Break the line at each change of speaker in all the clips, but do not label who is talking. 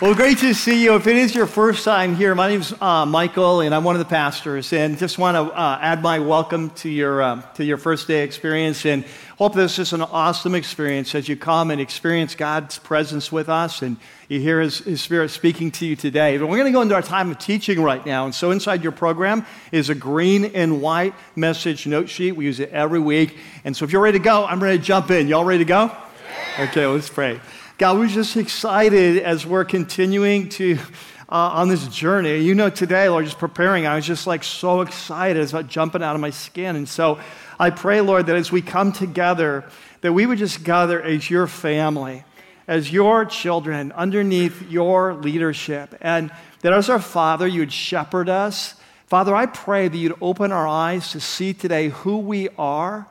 Well, great to see you. If it is your first time here, my name's uh, Michael, and I'm one of the pastors, and just want to uh, add my welcome to your uh, to your first day experience, and hope this is an awesome experience as you come and experience God's presence with us, and you hear His, His Spirit speaking to you today. But we're going to go into our time of teaching right now, and so inside your program is a green and white message note sheet. We use it every week, and so if you're ready to go, I'm ready to jump in. Y'all ready to go? Okay, let's pray. God, we're just excited as we're continuing to uh, on this journey. You know, today, Lord, just preparing, I was just like so excited. It's about jumping out of my skin. And so I pray, Lord, that as we come together, that we would just gather as your family, as your children, underneath your leadership. And that as our Father, you would shepherd us. Father, I pray that you'd open our eyes to see today who we are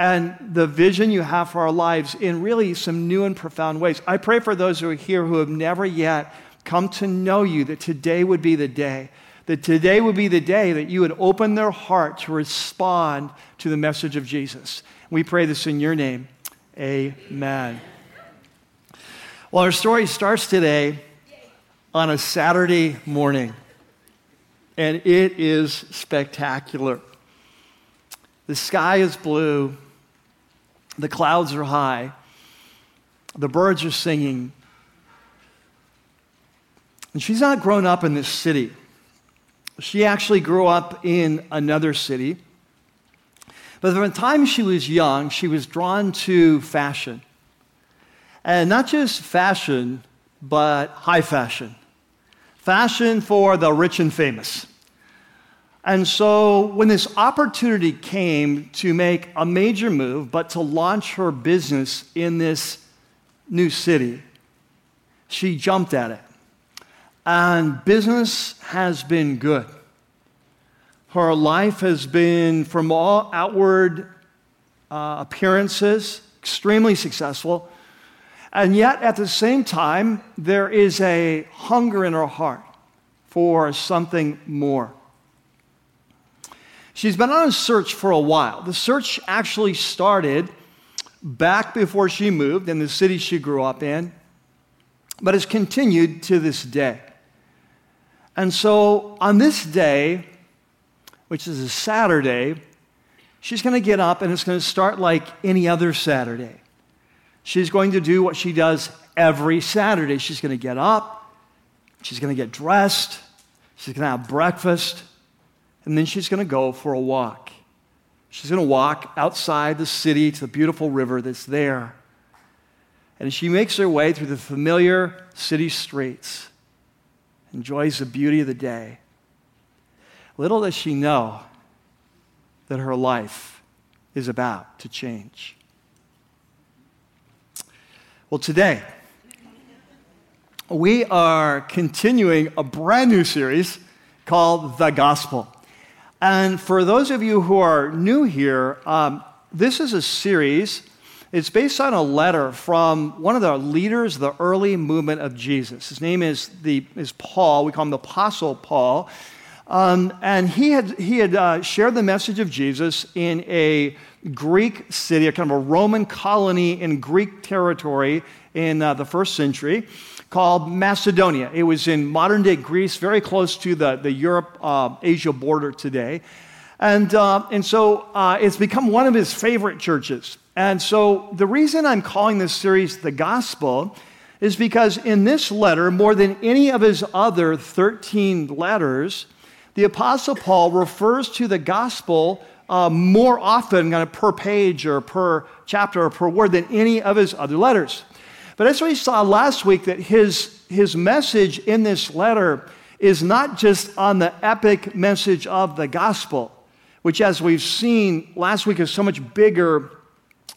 and the vision you have for our lives in really some new and profound ways. I pray for those who are here who have never yet come to know you that today would be the day. That today would be the day that you would open their heart to respond to the message of Jesus. We pray this in your name. Amen. Well, our story starts today on a Saturday morning, and it is spectacular. The sky is blue, the clouds are high. The birds are singing. And she's not grown up in this city. She actually grew up in another city. But from the time she was young, she was drawn to fashion. And not just fashion, but high fashion. Fashion for the rich and famous. And so, when this opportunity came to make a major move, but to launch her business in this new city, she jumped at it. And business has been good. Her life has been, from all outward uh, appearances, extremely successful. And yet, at the same time, there is a hunger in her heart for something more. She's been on a search for a while. The search actually started back before she moved in the city she grew up in, but has continued to this day. And so on this day, which is a Saturday, she's going to get up and it's going to start like any other Saturday. She's going to do what she does every Saturday. She's going to get up, she's going to get dressed, she's going to have breakfast, and then she's going to go for a walk. She's going to walk outside the city to the beautiful river that's there. And she makes her way through the familiar city streets, enjoys the beauty of the day, little does she know that her life is about to change. Well, today, we are continuing a brand new series called The Gospel. And for those of you who are new here, um, this is a series. It's based on a letter from one of the leaders of the early movement of Jesus. His name is, the, is Paul. We call him the Apostle Paul. Um, and he had, he had uh, shared the message of Jesus in a Greek city, a kind of a Roman colony in Greek territory in uh, the first century called Macedonia. It was in modern day Greece, very close to the, the Europe uh, Asia border today. And, uh, and so uh, it's become one of his favorite churches. And so the reason I'm calling this series The Gospel is because in this letter, more than any of his other 13 letters, the Apostle Paul refers to the gospel uh, more often, kind of per page or per chapter or per word, than any of his other letters. But as we saw last week, that his, his message in this letter is not just on the epic message of the gospel, which, as we've seen last week, is so much bigger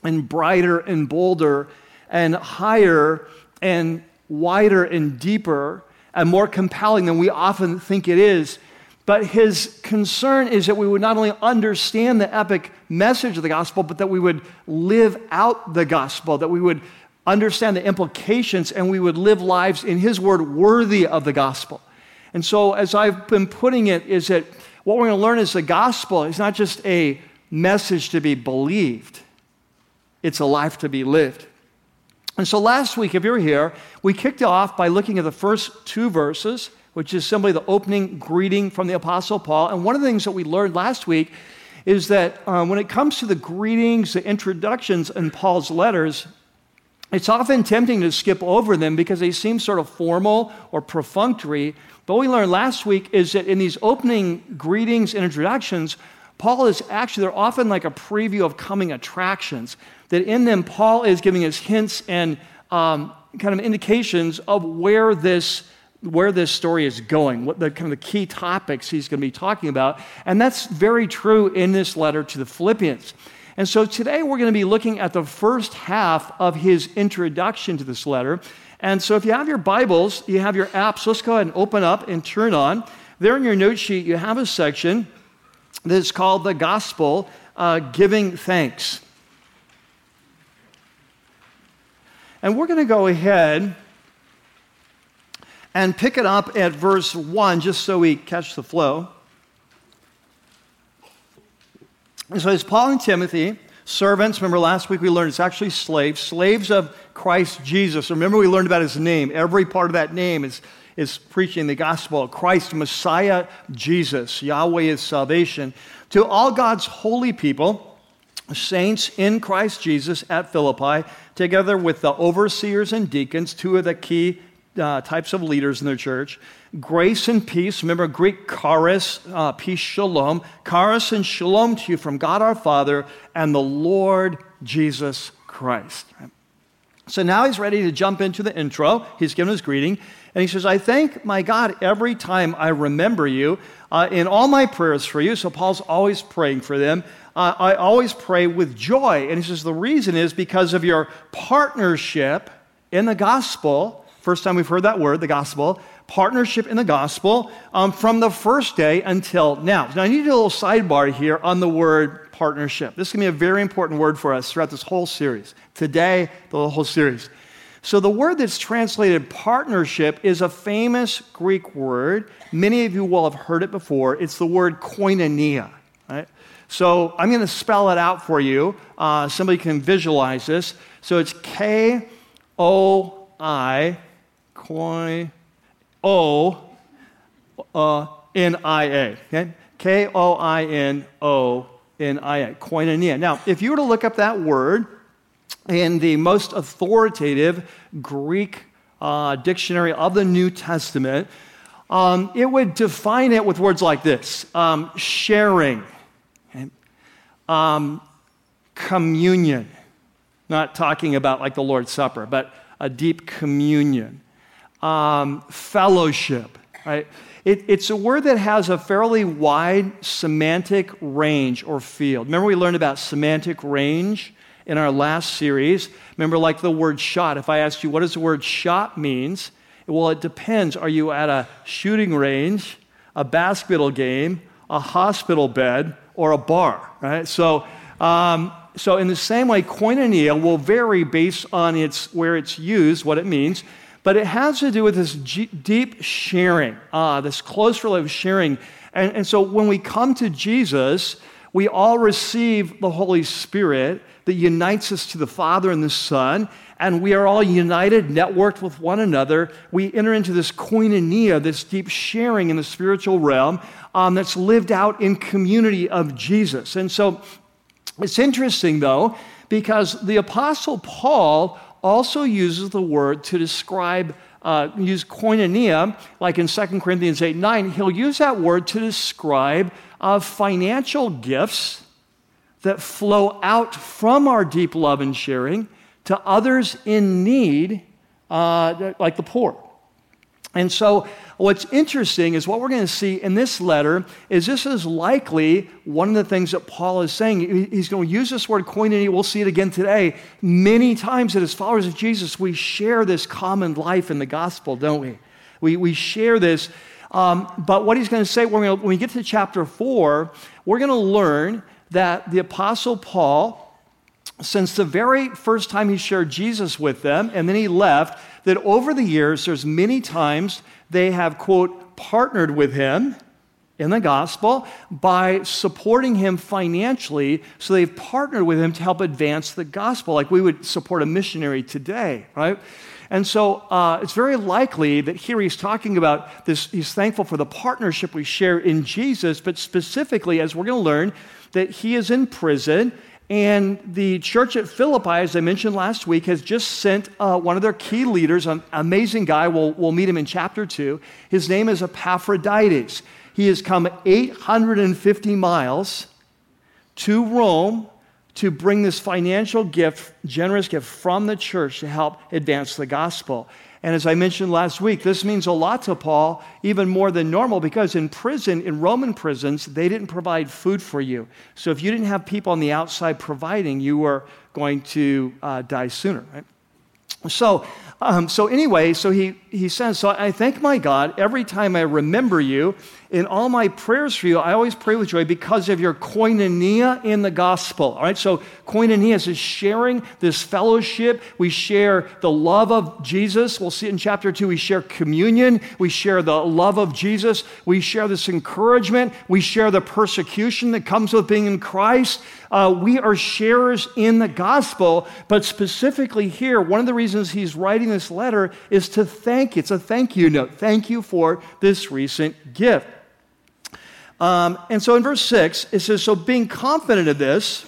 and brighter and bolder and higher and wider and deeper and more compelling than we often think it is. But his concern is that we would not only understand the epic message of the gospel, but that we would live out the gospel, that we would understand the implications and we would live lives, in His word, worthy of the gospel. And so, as I've been putting it, is that what we're going to learn is the gospel is not just a message to be believed, it's a life to be lived. And so last week, if you're here, we kicked off by looking at the first two verses, which is simply the opening greeting from the Apostle Paul. And one of the things that we learned last week is that um, when it comes to the greetings, the introductions in Paul's letters, it's often tempting to skip over them because they seem sort of formal or perfunctory. But what we learned last week is that in these opening greetings and introductions, Paul is actually, they're often like a preview of coming attractions. That in them, Paul is giving us hints and um, kind of indications of where this where this story is going, what the kind of the key topics he's going to be talking about. And that's very true in this letter to the Philippians. And so today we're going to be looking at the first half of his introduction to this letter. And so if you have your Bibles, you have your apps, let's go ahead and open up and turn on. There in your note sheet, you have a section that's called the Gospel uh, Giving Thanks. And we're going to go ahead and pick it up at verse 1 just so we catch the flow. And so it's Paul and Timothy, servants. Remember last week we learned it's actually slaves, slaves of Christ Jesus. Remember we learned about his name. Every part of that name is, is preaching the gospel. Christ, Messiah, Jesus. Yahweh is salvation. To all God's holy people, saints in Christ Jesus at Philippi, together with the overseers and deacons, two of the key uh, types of leaders in their church. Grace and peace. Remember Greek charis, uh, peace, shalom. Charis and shalom to you from God our Father and the Lord Jesus Christ. So now he's ready to jump into the intro. He's given his greeting. And he says, I thank my God every time I remember you uh, in all my prayers for you. So Paul's always praying for them. Uh, I always pray with joy. And he says, the reason is because of your partnership in the gospel First time we've heard that word, the gospel. Partnership in the gospel um, from the first day until now. Now, I need a little sidebar here on the word partnership. This is going to be a very important word for us throughout this whole series. Today, the whole series. So, the word that's translated partnership is a famous Greek word. Many of you will have heard it before. It's the word koinonia. Right? So, I'm going to spell it out for you. Uh, somebody can visualize this. So, it's K O I Koi O N I A. Okay? K O I N O N I A. Koinonia. Now, if you were to look up that word in the most authoritative Greek uh, dictionary of the New Testament, um, it would define it with words like this um, sharing, okay? um, communion. Not talking about like the Lord's Supper, but a deep communion um, fellowship, right? It, it's a word that has a fairly wide semantic range or field. Remember, we learned about semantic range in our last series. Remember, like the word shot. If I asked you, what does the word shot means? Well, it depends. Are you at a shooting range, a basketball game, a hospital bed, or a bar, right? So, um, so in the same way, koinonia will vary based on its, where it's used, what it means. But it has to do with this g- deep sharing, uh, this close relationship sharing. And, and so when we come to Jesus, we all receive the Holy Spirit that unites us to the Father and the Son, and we are all united, networked with one another. We enter into this koinonia, this deep sharing in the spiritual realm um, that's lived out in community of Jesus. And so it's interesting, though, because the Apostle Paul also uses the word to describe, uh, use koinonia, like in 2 Corinthians 8 9, he'll use that word to describe uh, financial gifts that flow out from our deep love and sharing to others in need, uh, like the poor. And so, what's interesting is what we're going to see in this letter is this is likely one of the things that Paul is saying. He's going to use this word koinonia. We'll see it again today. Many times that as followers of Jesus, we share this common life in the gospel, don't we? We, we share this. Um, but what he's going to say when we, when we get to chapter 4, we're going to learn that the Apostle Paul, since the very first time he shared Jesus with them and then he left, that over the years, there's many times they have, quote, partnered with him, in the gospel by supporting him financially. So they've partnered with him to help advance the gospel, like we would support a missionary today, right? And so uh, it's very likely that here he's talking about this, he's thankful for the partnership we share in Jesus, but specifically, as we're going to learn, that he is in prison. And the church at Philippi, as I mentioned last week, has just sent uh, one of their key leaders, an amazing guy. We'll, we'll meet him in chapter 2. His name is Epaphroditus. He has come 850 miles to Rome to bring this financial gift, generous gift from the church to help advance the gospel. And as I mentioned last week, this means a lot to Paul, even more than normal, because in prison, in Roman prisons, they didn't provide food for you. So if you didn't have people on the outside providing, you were going to uh, die sooner, right? So, um, so anyway, so he, he says, So I thank my God every time I remember you in all my prayers for you, I always pray with joy because of your koinonia in the gospel. All right, so koinonia is sharing this fellowship. We share the love of Jesus. We'll see it in chapter two. We share communion. We share the love of Jesus. We share this encouragement. We share the persecution that comes with being in Christ. Uh, we are sharers in the gospel, but specifically here, one of the reasons he's writing this letter is to thank. you. It's a thank you note. Thank you for this recent gift. Um, and so in verse 6, it says, So being confident of this,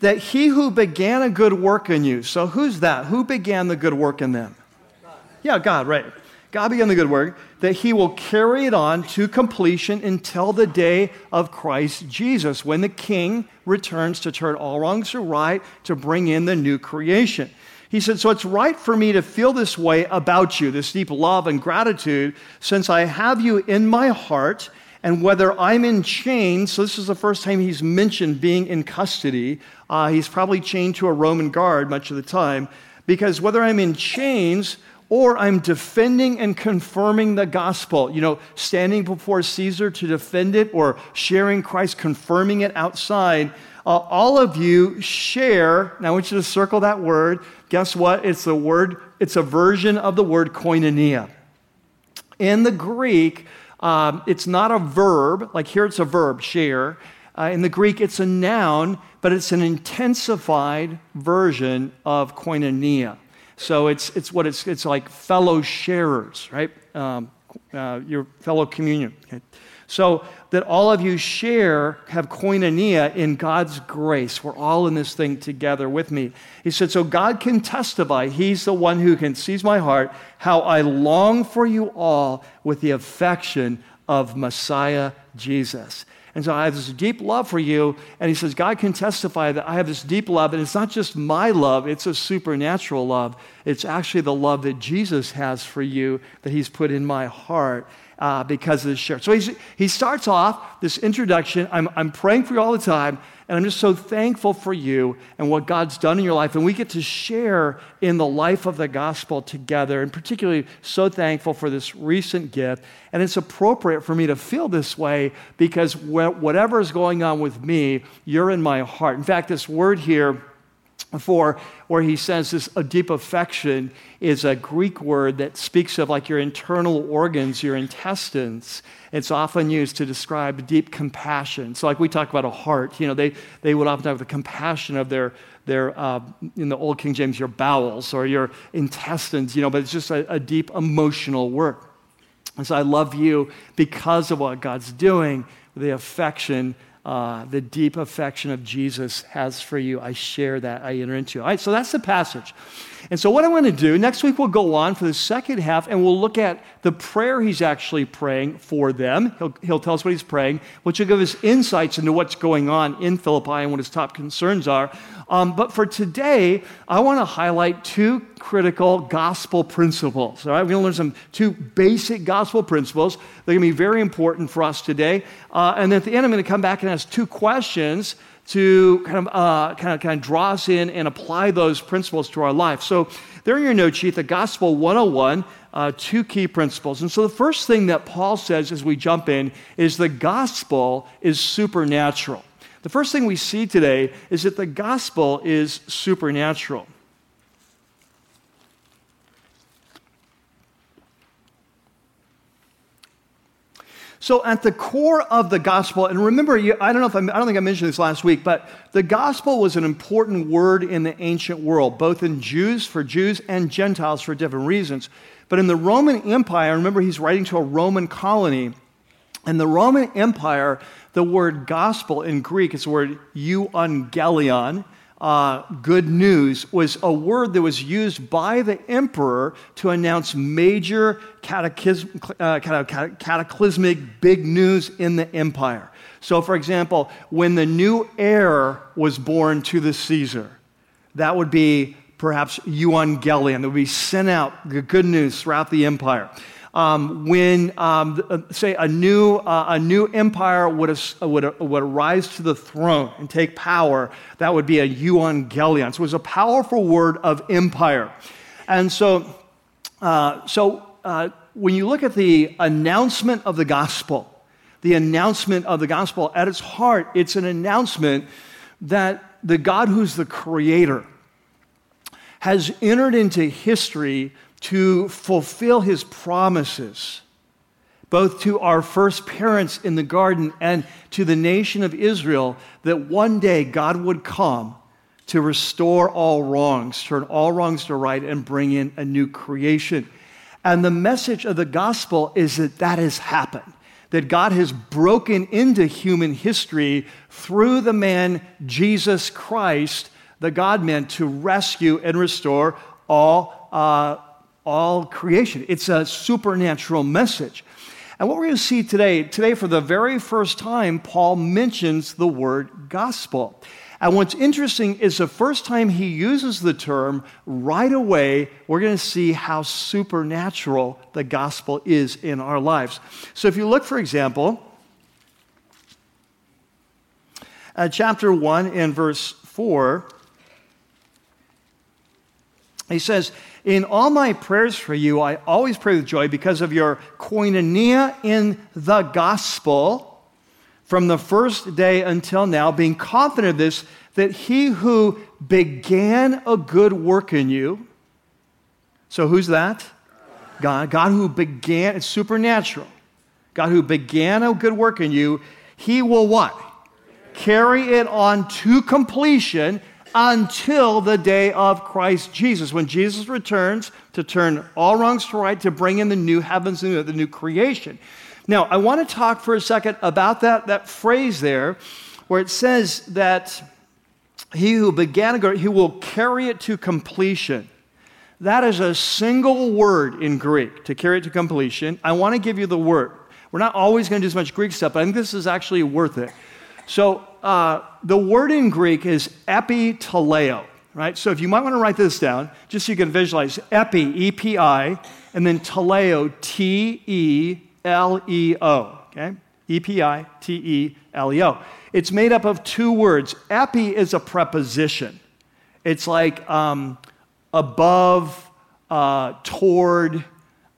that he who began a good work in you. So who's that? Who began the good work in them? God. Yeah, God, right. God began the good work, that he will carry it on to completion until the day of Christ Jesus, when the king returns to turn all wrongs to right, to bring in the new creation. He said, So it's right for me to feel this way about you, this deep love and gratitude, since I have you in my heart and whether I'm in chains, so this is the first time he's mentioned being in custody. Uh, he's probably chained to a Roman guard much of the time, because whether I'm in chains or I'm defending and confirming the gospel, you know, standing before Caesar to defend it or sharing Christ, confirming it outside, uh, all of you share. Now I want you to circle that word. Guess what? It's the word, it's a version of the word koinonia. In the Greek, um, it's not a verb, like here it's a verb, share. Uh, in the Greek, it's a noun, but it's an intensified version of koinonia. So it's, it's what it's, it's like fellow sharers, right? Um, uh, your fellow communion. Okay? So that all of you share, have koinonia in God's grace. We're all in this thing together with me. He said, So God can testify. He's the one who can seize my heart, how I long for you all with the affection of Messiah Jesus. And so I have this deep love for you. And he says, God can testify that I have this deep love. And it's not just my love, it's a supernatural love. It's actually the love that Jesus has for you that he's put in my heart uh, because of this share. So he starts off this introduction. I'm, I'm praying for you all the time, and I'm just so thankful for you and what God's done in your life. And we get to share in the life of the gospel together, and particularly so thankful for this recent gift. And it's appropriate for me to feel this way because whatever is going on with me, you're in my heart. In fact, this word here, for where he says this a deep affection is a greek word that speaks of like your internal organs your intestines. It's often used to describe deep compassion. So like we talk about a heart you know they, they would often talk about the compassion of their their uh, in the old king james your bowels or your intestines you know but it's just a, a deep emotional work. And so i love you because of what god's doing the affection uh, the deep affection of Jesus has for you. I share that, I enter into. All right, so that's the passage. And so, what I'm going to do, next week we'll go on for the second half and we'll look at the prayer he's actually praying for them. He'll, he'll tell us what he's praying, which will give us insights into what's going on in Philippi and what his top concerns are. Um, but for today, I want to highlight two critical gospel principles. All right, we're going to learn some two basic gospel principles. They're going to be very important for us today. Uh, and then at the end, I'm going to come back and ask two questions to kind of, uh, kind of, kind of draw us in and apply those principles to our life. So, there in your note sheet, the Gospel 101, uh, two key principles. And so, the first thing that Paul says as we jump in is the gospel is supernatural. The first thing we see today is that the gospel is supernatural. So, at the core of the gospel, and remember, I don't know if I'm, I don't think I mentioned this last week, but the gospel was an important word in the ancient world, both in Jews for Jews and Gentiles for different reasons. But in the Roman Empire, remember, he's writing to a Roman colony. and the Roman Empire, the word gospel in Greek is the word euangelion, uh, good news was a word that was used by the emperor to announce major uh, cataclysmic big news in the empire. So, for example, when the new heir was born to the Caesar, that would be perhaps euangelion, that would be sent out, the good news throughout the empire um, when, um, uh, say, a new, uh, a new empire would, would, would arise to the throne and take power, that would be a euangelion. So it was a powerful word of empire. And so, uh, so uh, when you look at the announcement of the gospel, the announcement of the gospel, at its heart, it's an announcement that the God who's the creator has entered into history to fulfill his promises, both to our first parents in the garden and to the nation of Israel, that one day God would come to restore all wrongs, turn all wrongs to right, and bring in a new creation. And the message of the gospel is that that has happened. That God has broken into human history through the man Jesus Christ, the God man, to rescue and restore all uh, all creation. It's a supernatural message. And what we're going to see today, today for the very first time, Paul mentions the word gospel. And what's interesting is the first time he uses the term, right away, we're going to see how supernatural the gospel is in our lives. So if you look, for example, at chapter 1 and verse 4, he says, in all my prayers for you, I always pray with joy because of your koinonia in the gospel from the first day until now, being confident of this, that he who began a good work in you, so who's that? God. God who began, it's supernatural. God who began a good work in you, he will what? Carry it on to completion until the day of Christ Jesus, when Jesus returns to turn all wrongs to right, to bring in the new heavens and the new creation. Now, I want to talk for a second about that, that phrase there where it says that he who began a good, he will carry it to completion. That is a single word in Greek to carry it to completion. I want to give you the word. We're not always going to do as much Greek stuff, but I think this is actually worth it. So, uh, the word in Greek is epiteleo, right? So if you might want to write this down, just so you can visualize epi, E P I, and then teleo, T E L E O, okay? E P I T E L E O. It's made up of two words. Epi is a preposition, it's like um, above, uh, toward,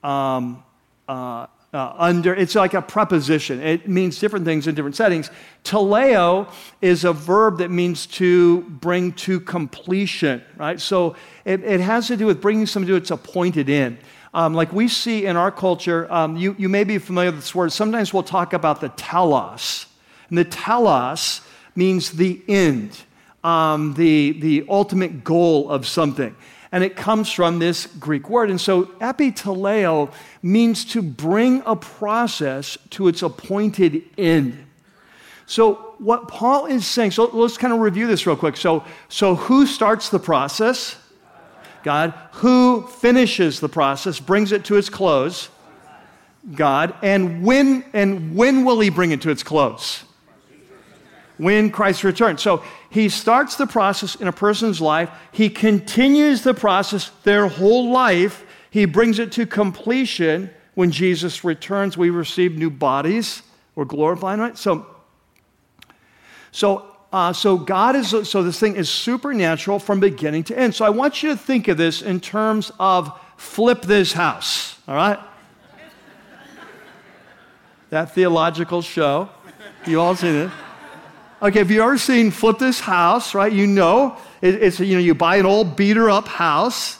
um, uh, uh, under, it's like a preposition. It means different things in different settings. Teleo is a verb that means to bring to completion, right? So it, it has to do with bringing something to its appointed end. Um, like we see in our culture, um, you, you may be familiar with this word. Sometimes we'll talk about the telos. And the telos means the end, um, the, the ultimate goal of something and it comes from this Greek word. And so epiteleo means to bring a process to its appointed end. So what Paul is saying, so let's kind of review this real quick. So, so who starts the process? God. Who finishes the process, brings it to its close? God. And when and when will he bring it to its close? When Christ returns. So he starts the process in a person's life, he continues the process their whole life, he brings it to completion when Jesus returns. We receive new bodies, we're glorifying right? So, so, uh, so God is, so this thing is supernatural from beginning to end. So I want you to think of this in terms of flip this house, all right? that theological show. You all seen it? Okay, have you ever seen Flip This House, right? You know, it, it's, you know, you buy an old beater up house,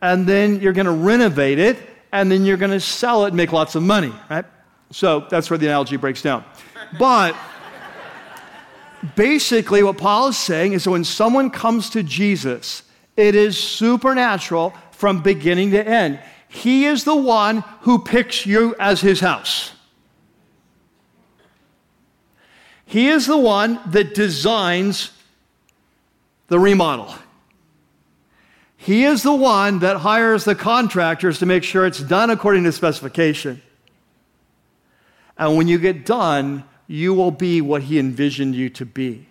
and then you're going to renovate it, and then you're going to sell it and make lots of money, right? So that's where the analogy breaks down. But basically, what Paul is saying is that when someone comes to Jesus, it is supernatural from beginning to end. He is the one who picks you as his house. He is the one that designs the remodel. He is the one that hires the contractors to make sure it's done according to specification. And when you get done, you will be what He envisioned you to be.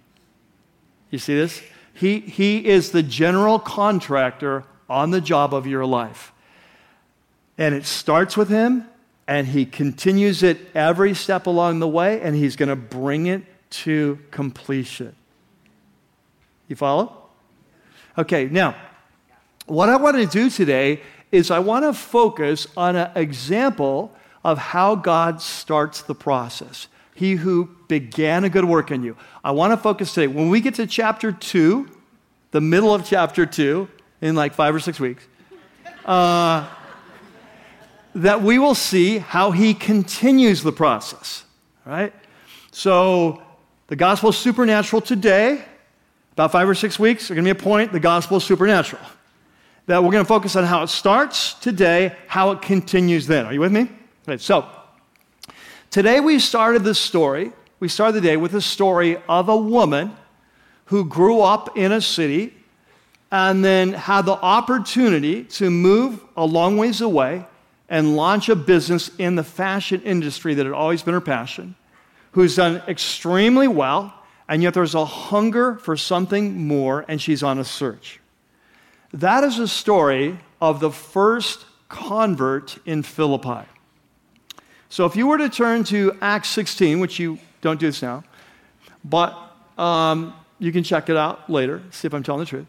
You see this? He, he is the general contractor on the job of your life. And it starts with Him, and He continues it every step along the way, and He's going to bring it to completion. You follow? Okay, now, what I want to do today is I want to focus on an example of how God starts the process. He who began a good work in you. I want to focus today. When we get to chapter 2, the middle of chapter 2, in like five or six weeks, uh, that we will see how he continues the process. Right? So, the gospel is supernatural today. About five or six weeks, there's going to be a point the gospel is supernatural. That we're going to focus on how it starts today, how it continues then. Are you with me? Okay, so today we started this story. We started the day with a story of a woman who grew up in a city and then had the opportunity to move a long ways away and launch a business in the fashion industry that had always been her passion, who's done extremely well, and yet there's a hunger for something more, and she's on a search. That is a story of the first convert in Philippi. So if you were to turn to Acts 16, which you don't do this now, but um, you can check it out later, see if I'm telling the truth.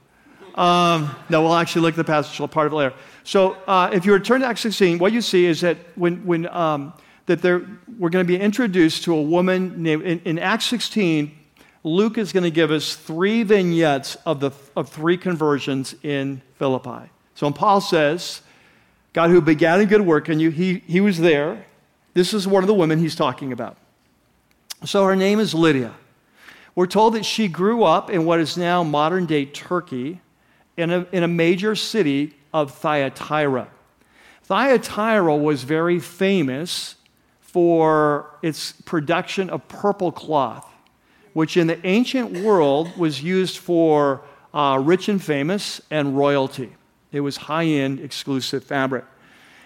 Um, no, we'll actually look at the passage part of it later. So uh, if you were to turn to Acts 16, what you see is that when, when um, that there, we're going to be introduced to a woman named, in, in Acts 16, Luke is going to give us three vignettes of, the, of three conversions in Philippi. So when Paul says, God who began a good work in you, he, he was there. This is one of the women he's talking about. So her name is Lydia. We're told that she grew up in what is now modern day Turkey in a, in a major city of Thyatira. Thyatira was very famous for its production of purple cloth, which in the ancient world was used for uh, rich and famous and royalty. It was high end, exclusive fabric.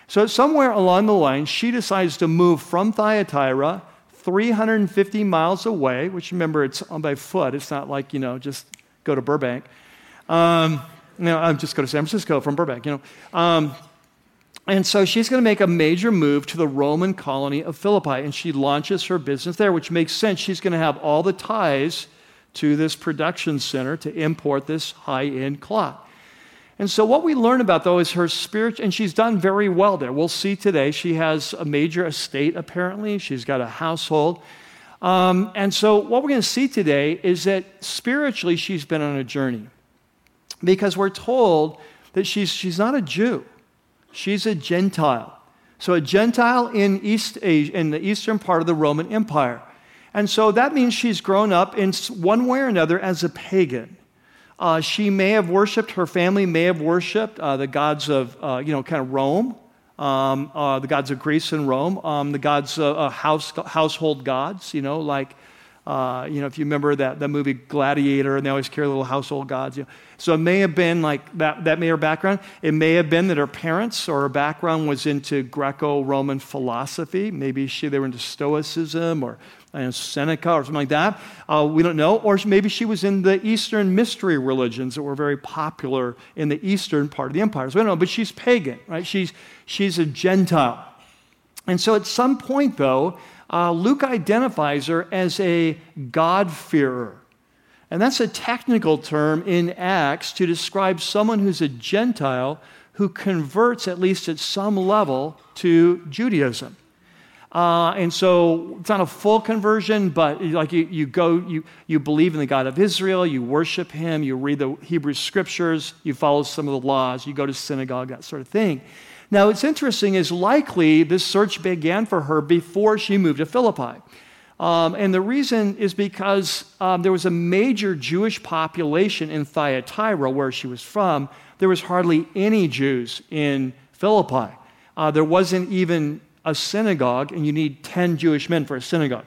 So, somewhere along the line, she decides to move from Thyatira 350 miles away, which remember, it's on by foot. It's not like, you know, just go to Burbank. Um, know, I'm just go to San Francisco from Burbank, you know. Um, and so she's going to make a major move to the Roman colony of Philippi, and she launches her business there, which makes sense. She's going to have all the ties to this production center to import this high end cloth. And so, what we learn about, though, is her spirit, and she's done very well there. We'll see today. She has a major estate, apparently. She's got a household. Um, and so, what we're going to see today is that spiritually, she's been on a journey. Because we're told that she's, she's not a Jew, she's a Gentile. So, a Gentile in, East Asia, in the eastern part of the Roman Empire. And so, that means she's grown up in one way or another as a pagan. Uh, she may have worshiped, her family may have worshiped uh, the gods of, uh, you know, kind of Rome, um, uh, the gods of Greece and Rome, um, the gods, uh, uh, house, household gods, you know, like, you know, if you remember that, that movie Gladiator, and they always carry little household gods. You know. So it may have been like that, that may her background. It may have been that her parents or her background was into Greco Roman philosophy. Maybe she, they were into Stoicism or and Seneca or something like that. Uh, we don't know. Or maybe she was in the Eastern mystery religions that were very popular in the eastern part of the empire. So we don't know. But she's pagan, right? She's, she's a Gentile. And so at some point, though, uh, Luke identifies her as a God-fearer. And that's a technical term in Acts to describe someone who's a Gentile who converts, at least at some level, to Judaism. Uh, and so it's not a full conversion, but like you, you go, you, you believe in the God of Israel, you worship him, you read the Hebrew scriptures, you follow some of the laws, you go to synagogue, that sort of thing. Now, it's interesting, is likely this search began for her before she moved to Philippi. Um, and the reason is because um, there was a major Jewish population in Thyatira, where she was from. There was hardly any Jews in Philippi. Uh, there wasn't even a synagogue, and you need 10 Jewish men for a synagogue.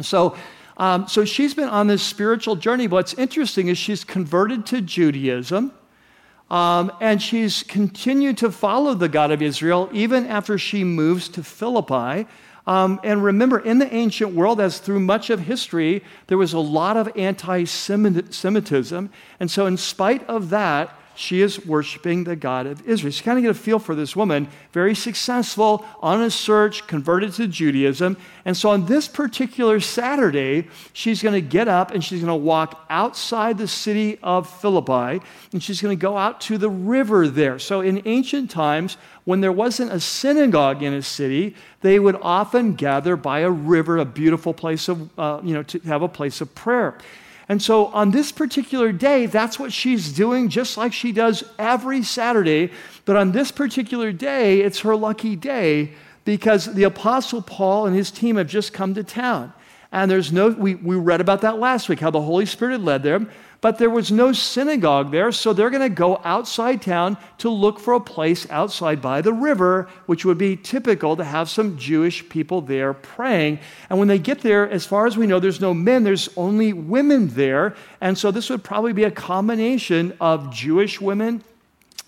So, um, so she's been on this spiritual journey. What's interesting is she's converted to Judaism. Um, and she's continued to follow the God of Israel even after she moves to Philippi. Um, and remember, in the ancient world, as through much of history, there was a lot of anti Semitism. And so, in spite of that, she is worshiping the God of Israel. So you kind of get a feel for this woman, very successful on a search, converted to Judaism. And so on this particular Saturday, she's going to get up and she's going to walk outside the city of Philippi and she's going to go out to the river there. So in ancient times, when there wasn't a synagogue in a city, they would often gather by a river, a beautiful place of, uh, you know, to have a place of prayer. And so on this particular day, that's what she's doing, just like she does every Saturday. But on this particular day, it's her lucky day because the Apostle Paul and his team have just come to town. And there's no, we, we read about that last week, how the Holy Spirit had led them. But there was no synagogue there, so they're going to go outside town to look for a place outside by the river, which would be typical to have some Jewish people there praying. And when they get there, as far as we know, there's no men, there's only women there. And so this would probably be a combination of Jewish women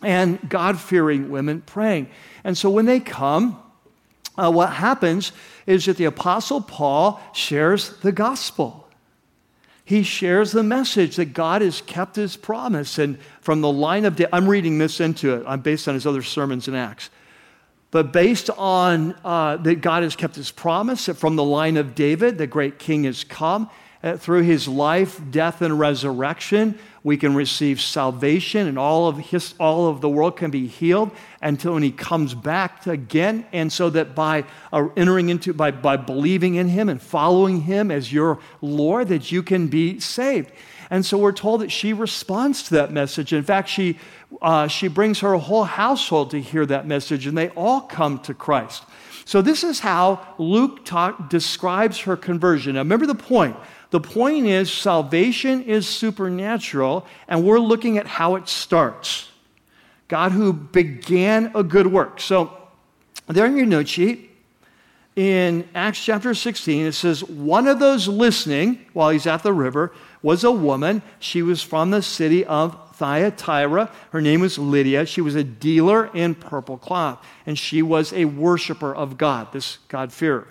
and God fearing women praying. And so when they come, uh, what happens is that the Apostle Paul shares the gospel he shares the message that God has kept his promise. And from the line of, I'm reading this into it, I'm based on his other sermons in Acts. But based on uh, that God has kept his promise, that from the line of David, the great king has come, uh, through his life, death, and resurrection, we can receive salvation, and all of, his, all of the world can be healed until when he comes back again. And so that by uh, entering into, by, by believing in him and following him as your Lord, that you can be saved. And so we're told that she responds to that message. In fact, she, uh, she brings her whole household to hear that message, and they all come to Christ. So, this is how Luke talk, describes her conversion. Now, remember the point. The point is, salvation is supernatural, and we're looking at how it starts. God who began a good work. So, there in your note sheet, in Acts chapter 16, it says, One of those listening while he's at the river was a woman. She was from the city of Thyatira. Her name was Lydia. She was a dealer in purple cloth, and she was a worshiper of God, this God-fearer.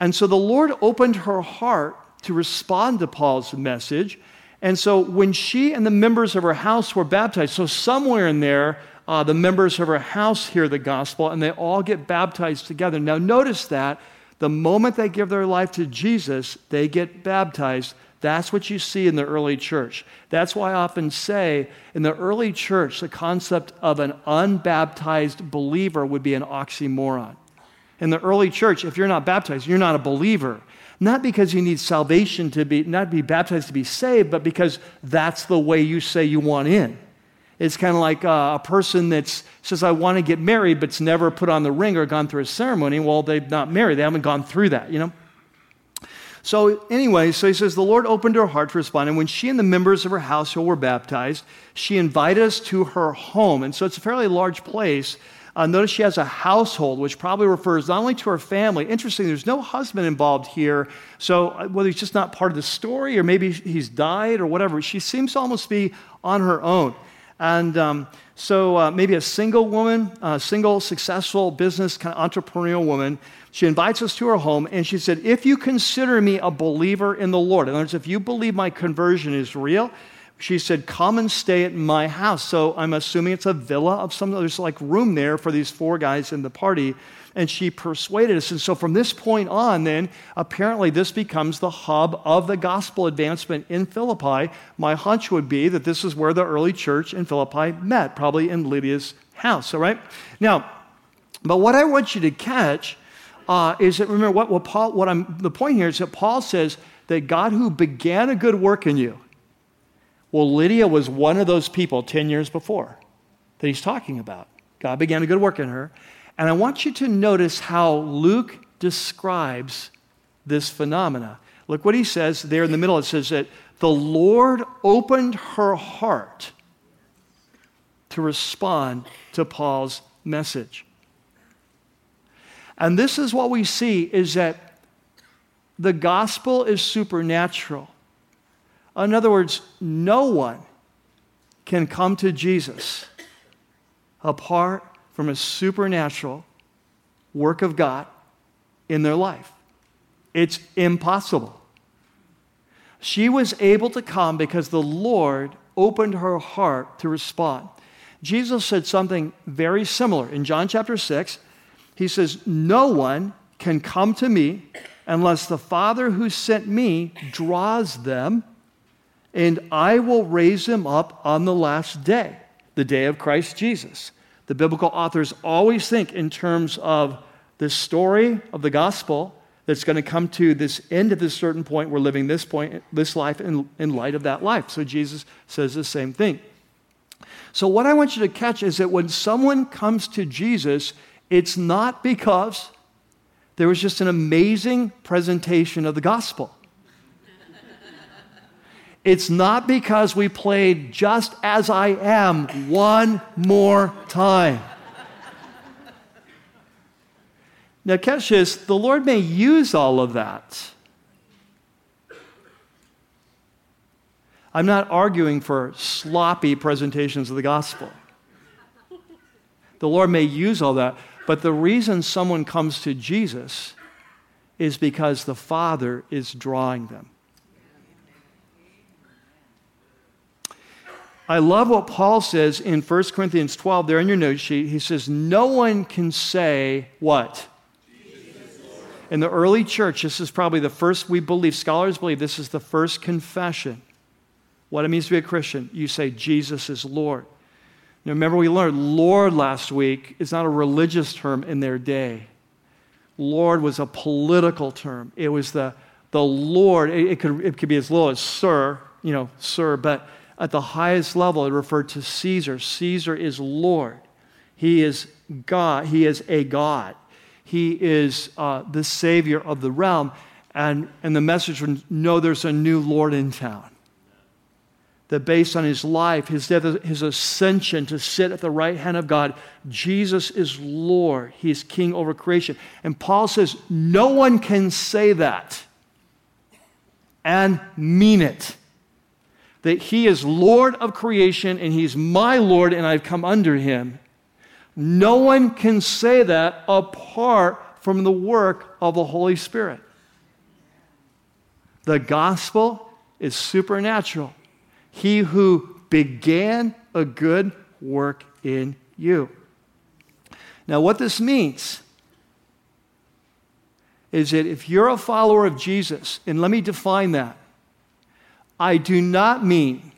And so the Lord opened her heart to respond to Paul's message. And so when she and the members of her house were baptized, so somewhere in there, uh, the members of her house hear the gospel and they all get baptized together. Now, notice that the moment they give their life to Jesus, they get baptized. That's what you see in the early church. That's why I often say in the early church, the concept of an unbaptized believer would be an oxymoron. In the early church, if you're not baptized, you're not a believer. Not because you need salvation to be, not be baptized to be saved, but because that's the way you say you want in. It's kind of like uh, a person that says, I want to get married, but's never put on the ring or gone through a ceremony. Well, they've not married. They haven't gone through that, you know? So, anyway, so he says, The Lord opened her heart to respond. And when she and the members of her household were baptized, she invited us to her home. And so it's a fairly large place. Uh, notice she has a household, which probably refers not only to her family. Interesting, there's no husband involved here. So uh, whether he's just not part of the story or maybe he's died or whatever, she seems to almost be on her own. And um, so uh, maybe a single woman, a single successful business kind of entrepreneurial woman. She invites us to her home and she said, If you consider me a believer in the Lord, in other words, if you believe my conversion is real, she said, Come and stay at my house. So I'm assuming it's a villa of some, there's like room there for these four guys in the party. And she persuaded us. And so from this point on, then, apparently this becomes the hub of the gospel advancement in Philippi. My hunch would be that this is where the early church in Philippi met, probably in Lydia's house. All right? Now, but what I want you to catch uh, is that remember what, what Paul, what I'm, the point here is that Paul says that God who began a good work in you, well, Lydia was one of those people 10 years before that he's talking about. God began a good work in her. And I want you to notice how Luke describes this phenomena. Look what he says there in the middle. It says that the Lord opened her heart to respond to Paul's message. And this is what we see is that the gospel is supernatural. In other words, no one can come to Jesus apart from a supernatural work of God in their life. It's impossible. She was able to come because the Lord opened her heart to respond. Jesus said something very similar in John chapter 6. He says, No one can come to me unless the Father who sent me draws them, and I will raise them up on the last day, the day of Christ Jesus. The biblical authors always think in terms of the story of the gospel that's going to come to this end at this certain point. We're living this point, this life in, in light of that life. So Jesus says the same thing. So, what I want you to catch is that when someone comes to Jesus, it's not because there was just an amazing presentation of the gospel. It's not because we played just as I am one more time. Now, catch this the Lord may use all of that. I'm not arguing for sloppy presentations of the gospel. The Lord may use all that, but the reason someone comes to Jesus is because the Father is drawing them. I love what Paul says in 1 Corinthians 12, there in your note sheet. He says, No one can say what? In the early church, this is probably the first, we believe, scholars believe this is the first confession. What it means to be a Christian. You say, Jesus is Lord. Now, remember, we learned Lord last week is not a religious term in their day. Lord was a political term. It was the, the Lord. It, it could, it could be as little as Sir, you know, Sir, but at the highest level, it referred to Caesar. Caesar is Lord. He is God. He is a God. He is uh, the Savior of the realm. And, and the message was no, there's a new Lord in town. That based on his life, his death, his ascension to sit at the right hand of God, Jesus is Lord. He is king over creation. And Paul says, no one can say that and mean it that he is Lord of creation and he's my Lord and I've come under him. No one can say that apart from the work of the Holy Spirit. The gospel is supernatural. He who began a good work in you. Now, what this means is that if you're a follower of Jesus, and let me define that I do not mean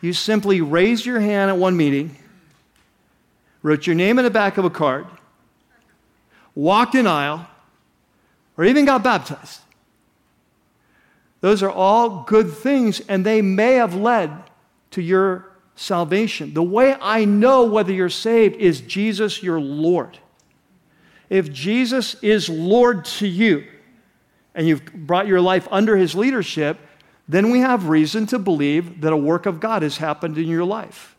you simply raised your hand at one meeting, wrote your name in the back of a card, walked an aisle, or even got baptized. Those are all good things, and they may have led to your salvation. The way I know whether you're saved is Jesus, your Lord. If Jesus is Lord to you, and you've brought your life under his leadership, then we have reason to believe that a work of God has happened in your life.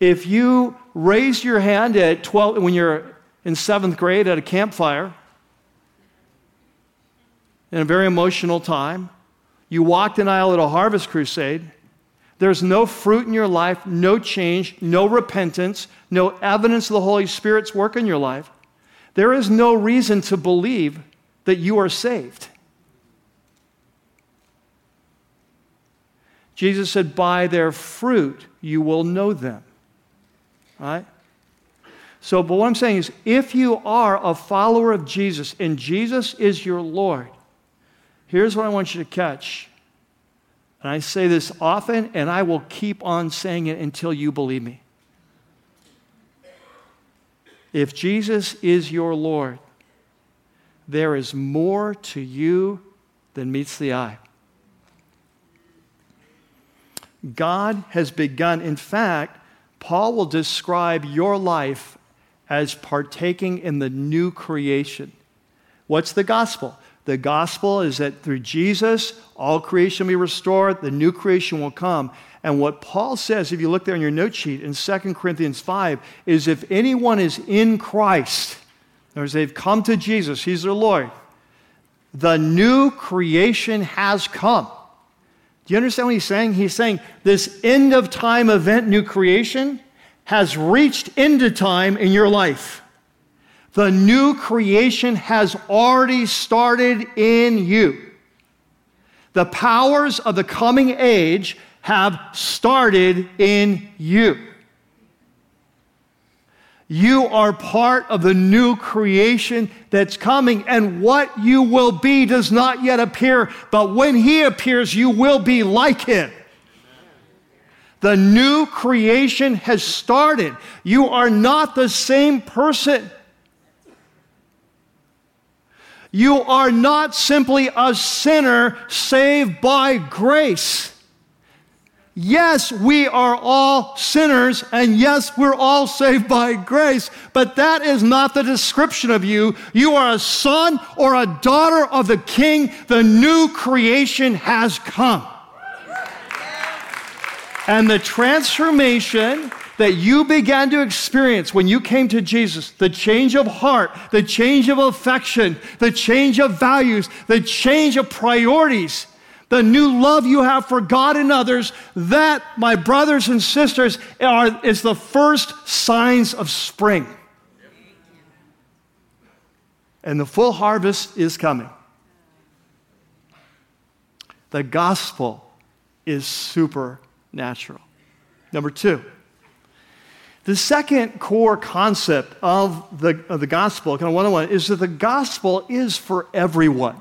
If you raise your hand at 12, when you're in seventh grade at a campfire, in a very emotional time, you walked an aisle at a harvest crusade, there's no fruit in your life, no change, no repentance, no evidence of the Holy Spirit's work in your life, there is no reason to believe that you are saved. Jesus said, By their fruit you will know them. Right? So, but what I'm saying is, if you are a follower of Jesus and Jesus is your Lord, here's what I want you to catch. And I say this often, and I will keep on saying it until you believe me. If Jesus is your Lord, there is more to you than meets the eye. God has begun. In fact, Paul will describe your life as partaking in the new creation. What's the gospel? The gospel is that through Jesus, all creation will be restored, the new creation will come. And what Paul says, if you look there in your note sheet in 2 Corinthians 5, is if anyone is in Christ, or they've come to Jesus, He's their Lord, the new creation has come. Do you understand what he's saying? He's saying this end of time event, new creation, has reached into time in your life. The new creation has already started in you. The powers of the coming age have started in you. You are part of the new creation that's coming, and what you will be does not yet appear, but when He appears, you will be like Him. The new creation has started. You are not the same person. You are not simply a sinner saved by grace. Yes, we are all sinners, and yes, we're all saved by grace, but that is not the description of you. You are a son or a daughter of the King. The new creation has come. And the transformation that you began to experience when you came to Jesus the change of heart, the change of affection, the change of values, the change of priorities, the new love you have for God and others, that, my brothers and sisters, are, is the first signs of spring. And the full harvest is coming. The gospel is supernatural. Number two, the second core concept of the, of the gospel, kind of one on one, is that the gospel is for everyone.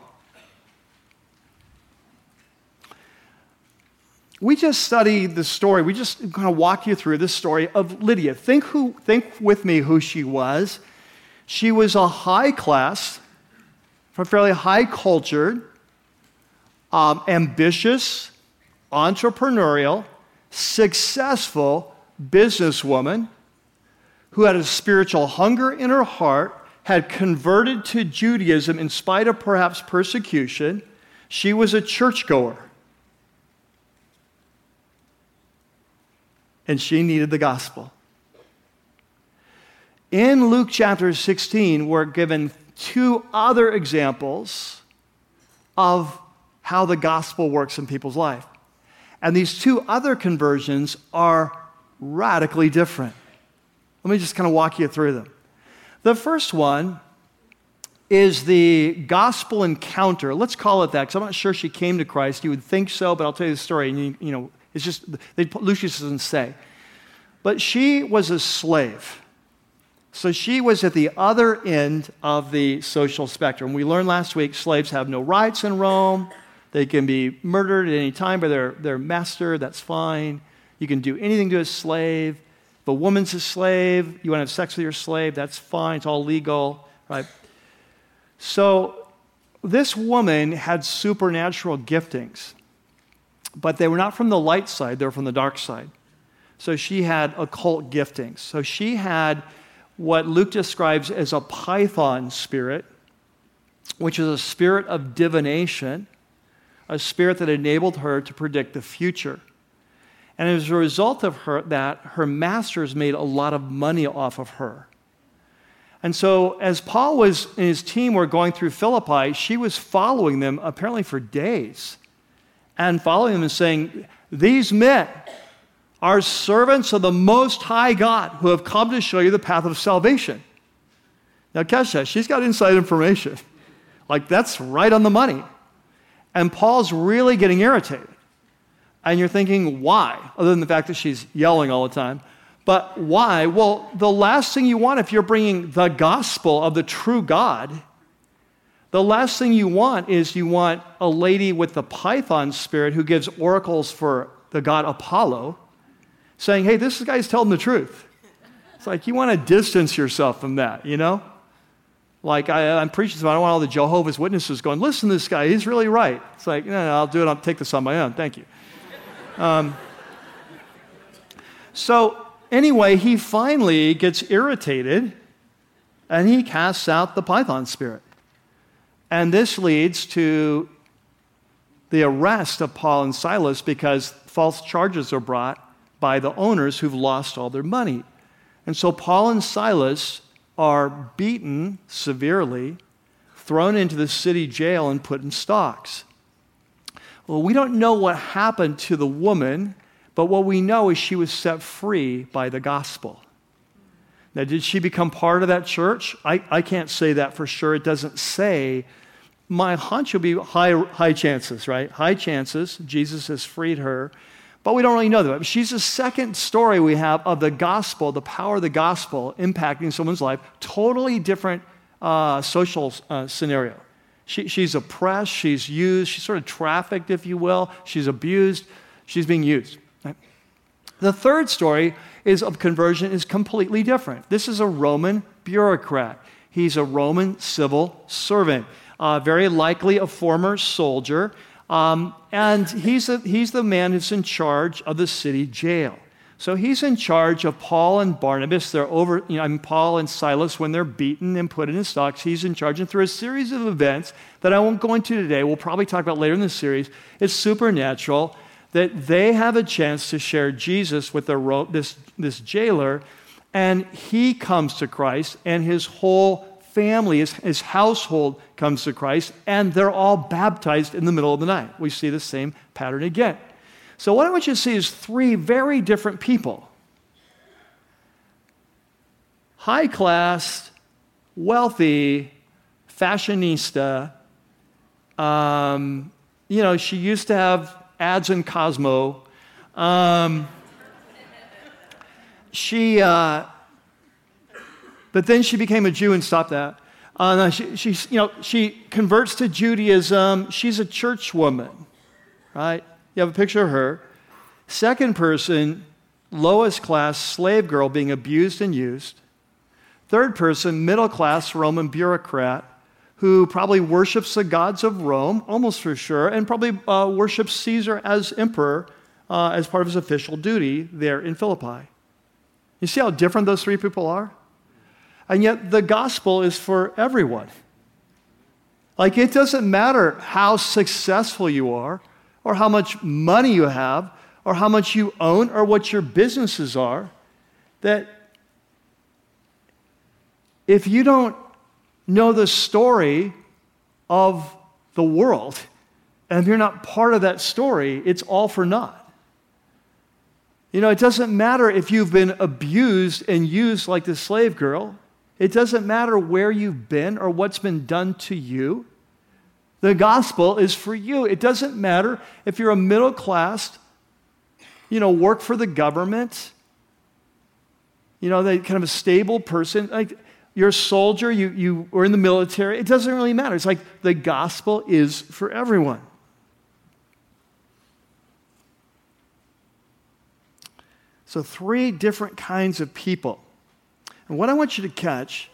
We just studied the story. We just kind of walk you through this story of Lydia. Think, who, think with me who she was. She was a high class, fairly high cultured, um, ambitious, entrepreneurial, successful businesswoman who had a spiritual hunger in her heart, had converted to Judaism in spite of perhaps persecution. She was a churchgoer. And she needed the gospel. In Luke chapter 16, we're given two other examples of how the gospel works in people's life. And these two other conversions are radically different. Let me just kind of walk you through them. The first one is the gospel encounter. Let's call it that because I'm not sure she came to Christ. You would think so, but I'll tell you the story. And you, you know, it's just, they, Luke just doesn't say. But she was a slave. So she was at the other end of the social spectrum. We learned last week slaves have no rights in Rome. They can be murdered at any time by their, their master. That's fine. You can do anything to a slave. If a woman's a slave, you want to have sex with your slave, that's fine, it's all legal, right? So this woman had supernatural giftings, but they were not from the light side, they were from the dark side. So she had occult giftings. So she had what Luke describes as a python spirit, which is a spirit of divination, a spirit that enabled her to predict the future. And as a result of her, that, her masters made a lot of money off of her. And so, as Paul was and his team were going through Philippi, she was following them apparently for days and following them and saying, These men are servants of the Most High God who have come to show you the path of salvation. Now, Kesha, she's got inside information. Like, that's right on the money. And Paul's really getting irritated and you're thinking, why? Other than the fact that she's yelling all the time. But why? Well, the last thing you want if you're bringing the gospel of the true God, the last thing you want is you want a lady with the python spirit who gives oracles for the god Apollo saying, hey, this guy's telling the truth. It's like you want to distance yourself from that, you know? Like I, am preaching, so I don't want all the Jehovah's Witnesses going, listen to this guy, he's really right. It's like, no, no, I'll do it, I'll take this on my own. Thank you. Um, so anyway, he finally gets irritated and he casts out the python spirit. And this leads to the arrest of Paul and Silas because false charges are brought by the owners who've lost all their money. And so Paul and Silas are beaten severely, thrown into the city jail, and put in stocks. Well, we don't know what happened to the woman, but what we know is she was set free by the gospel. Now, did she become part of that church? I, I can't say that for sure. It doesn't say. My hunch would be high, high chances, right? High chances. Jesus has freed her. But we don't really know that. She's the second story we have of the gospel, the power of the gospel impacting someone's life. Totally different uh, social uh, scenario. She, she's oppressed, she's used, she's sort of trafficked, if you will, she's abused, she's being used. Right? The third story is of conversion is completely different. This is a Roman bureaucrat. He's a Roman civil servant, uh, very likely a former soldier. Um, and he's, he's the man who's in charge of the city jail. So he's in charge of Paul and Barnabas. They're over, you know, I mean, Paul and Silas when they're beaten and put in stocks. He's in charge. And through a series of events that I won't go into today, we'll probably talk about later in the series, it's supernatural that they have a chance to share Jesus with their, this, this jailer. And he comes to Christ, and his whole family, his, his household comes to Christ, and they're all baptized in the middle of the night. We see the same pattern again. So, what I want you to see is three very different people high class, wealthy, fashionista. Um, you know, she used to have ads in Cosmo. Um, she, uh, but then she became a Jew and stopped that. Uh, she, she, you know, she converts to Judaism. She's a church woman, right? You have a picture of her. Second person, lowest class slave girl being abused and used. Third person, middle class Roman bureaucrat who probably worships the gods of Rome, almost for sure, and probably uh, worships Caesar as emperor uh, as part of his official duty there in Philippi. You see how different those three people are? And yet the gospel is for everyone. Like it doesn't matter how successful you are, or how much money you have, or how much you own, or what your businesses are, that if you don't know the story of the world, and if you're not part of that story, it's all for naught. You know, it doesn't matter if you've been abused and used like the slave girl. It doesn't matter where you've been or what's been done to you. The gospel is for you. It doesn't matter if you're a middle class, you know, work for the government, you know, that kind of a stable person. Like you're a soldier, you, you were in the military. It doesn't really matter. It's like the gospel is for everyone. So, three different kinds of people. And what I want you to catch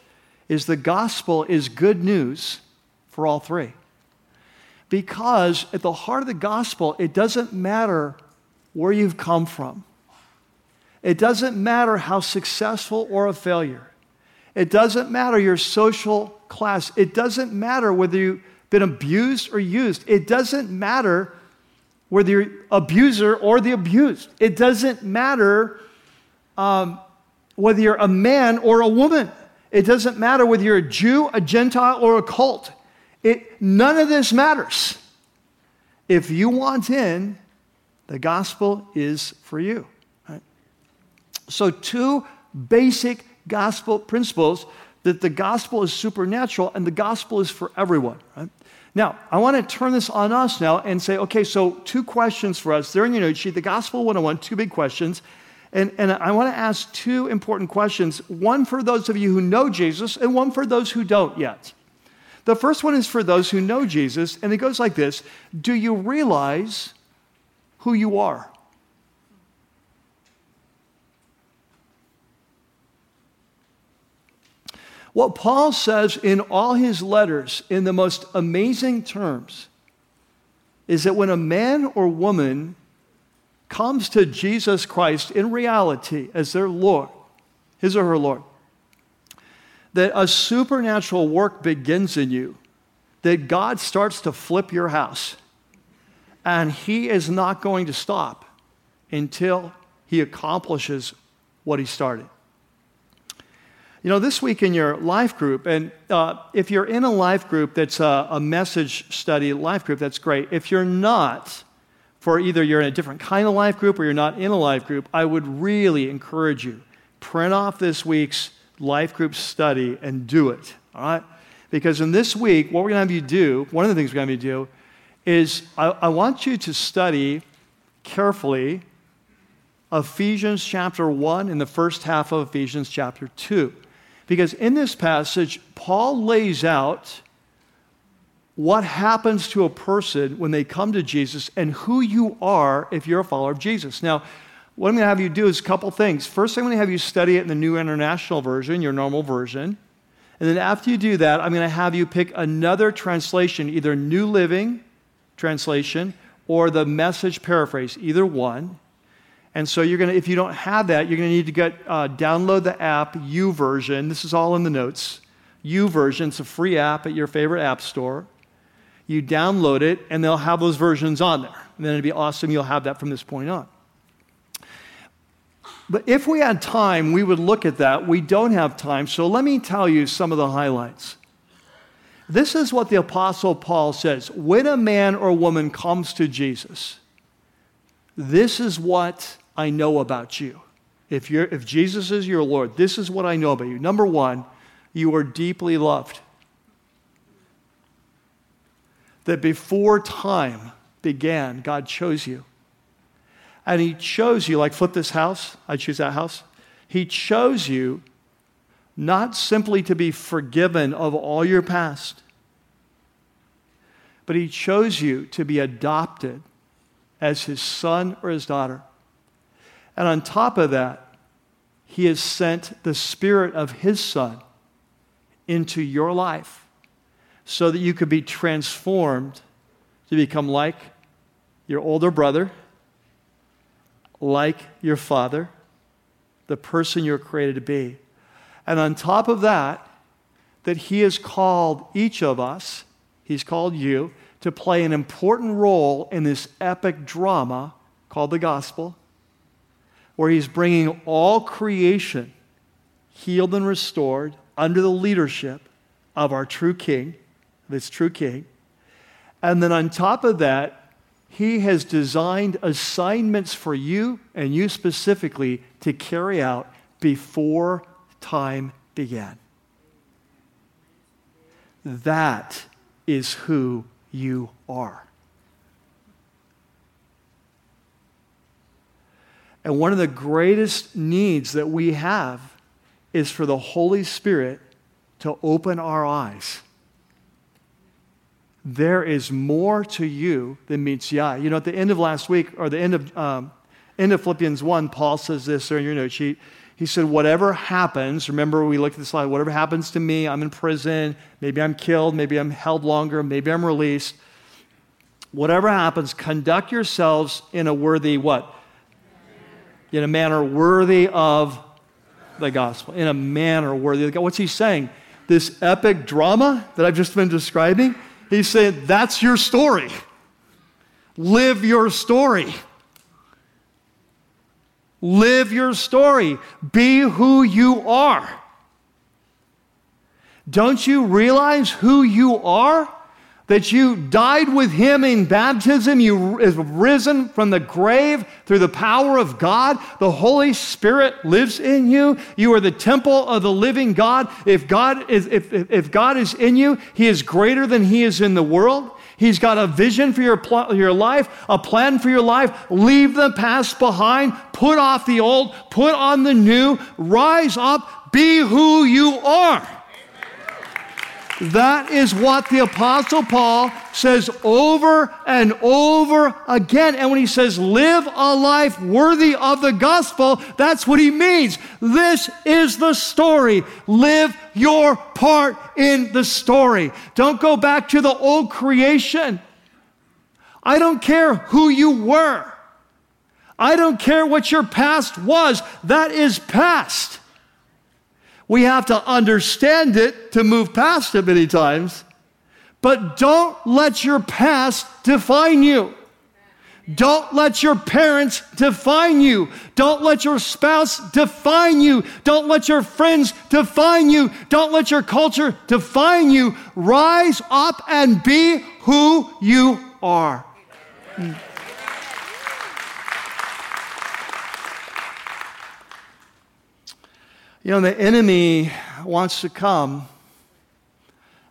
is the gospel is good news for all three. Because at the heart of the gospel, it doesn't matter where you've come from, it doesn't matter how successful or a failure, it doesn't matter your social class, it doesn't matter whether you've been abused or used, it doesn't matter whether you're abuser or the abused, it doesn't matter. Um, whether you're a man or a woman. It doesn't matter whether you're a Jew, a Gentile, or a cult. It, none of this matters. If you want in, the gospel is for you. Right? So, two basic gospel principles that the gospel is supernatural and the gospel is for everyone. Right? Now, I want to turn this on us now and say, okay, so two questions for us. There in your note sheet, the gospel 101, two big questions. And, and I want to ask two important questions one for those of you who know Jesus, and one for those who don't yet. The first one is for those who know Jesus, and it goes like this Do you realize who you are? What Paul says in all his letters, in the most amazing terms, is that when a man or woman comes to Jesus Christ in reality as their Lord, his or her Lord, that a supernatural work begins in you, that God starts to flip your house, and he is not going to stop until he accomplishes what he started. You know, this week in your life group, and uh, if you're in a life group that's a, a, message study life group, that's great. If you're not, for either you're in a different kind of life group or you're not in a life group, I would really encourage you print off this week's life group study and do it. All right? Because in this week, what we're going to have you do, one of the things we're going to have you do, is I, I want you to study carefully Ephesians chapter 1 and the first half of Ephesians chapter 2. Because in this passage, Paul lays out what happens to a person when they come to Jesus and who you are if you're a follower of Jesus. Now, what I'm going to have you do is a couple things. First, I'm going to have you study it in the New International Version, your normal version. And then after you do that, I'm going to have you pick another translation, either New Living Translation or the Message Paraphrase, either one. And so you're going to, if you don't have that, you're going to need to get uh, download the app YouVersion. This is all in the notes. YouVersion. It's a free app at your favorite app store. You download it, and they'll have those versions on there. And then it'd be awesome. You'll have that from this point on. But if we had time, we would look at that. We don't have time. So let me tell you some of the highlights. This is what the Apostle Paul says when a man or woman comes to Jesus, this is what I know about you. If, you're, if Jesus is your Lord, this is what I know about you. Number one, you are deeply loved. That before time began, God chose you. And He chose you, like flip this house, I choose that house. He chose you not simply to be forgiven of all your past, but He chose you to be adopted as His son or His daughter. And on top of that, He has sent the Spirit of His Son into your life so that you could be transformed to become like your older brother, like your father, the person you're created to be. And on top of that, that He has called each of us, He's called you, to play an important role in this epic drama called the gospel where he's bringing all creation healed and restored under the leadership of our true king, this true king. And then on top of that, he has designed assignments for you and you specifically to carry out before time began. That is who you are. And one of the greatest needs that we have is for the Holy Spirit to open our eyes. There is more to you than meets the eye. You know, at the end of last week, or the end of, um, end of Philippians 1, Paul says this there in your note sheet. He said, Whatever happens, remember we looked at the slide, whatever happens to me, I'm in prison, maybe I'm killed, maybe I'm held longer, maybe I'm released. Whatever happens, conduct yourselves in a worthy what? In a manner worthy of the gospel. In a manner worthy of the gospel. What's he saying? This epic drama that I've just been describing, he's saying that's your story. Live your story. Live your story. Be who you are. Don't you realize who you are? That you died with him in baptism. You have risen from the grave through the power of God. The Holy Spirit lives in you. You are the temple of the living God. If God is, if, if God is in you, he is greater than he is in the world. He's got a vision for your, pl- your life, a plan for your life. Leave the past behind, put off the old, put on the new, rise up, be who you are. That is what the Apostle Paul says over and over again. And when he says, live a life worthy of the gospel, that's what he means. This is the story. Live your part in the story. Don't go back to the old creation. I don't care who you were. I don't care what your past was, that is past. We have to understand it to move past it many times. But don't let your past define you. Don't let your parents define you. Don't let your spouse define you. Don't let your friends define you. Don't let your culture define you. Rise up and be who you are. You know, the enemy wants to come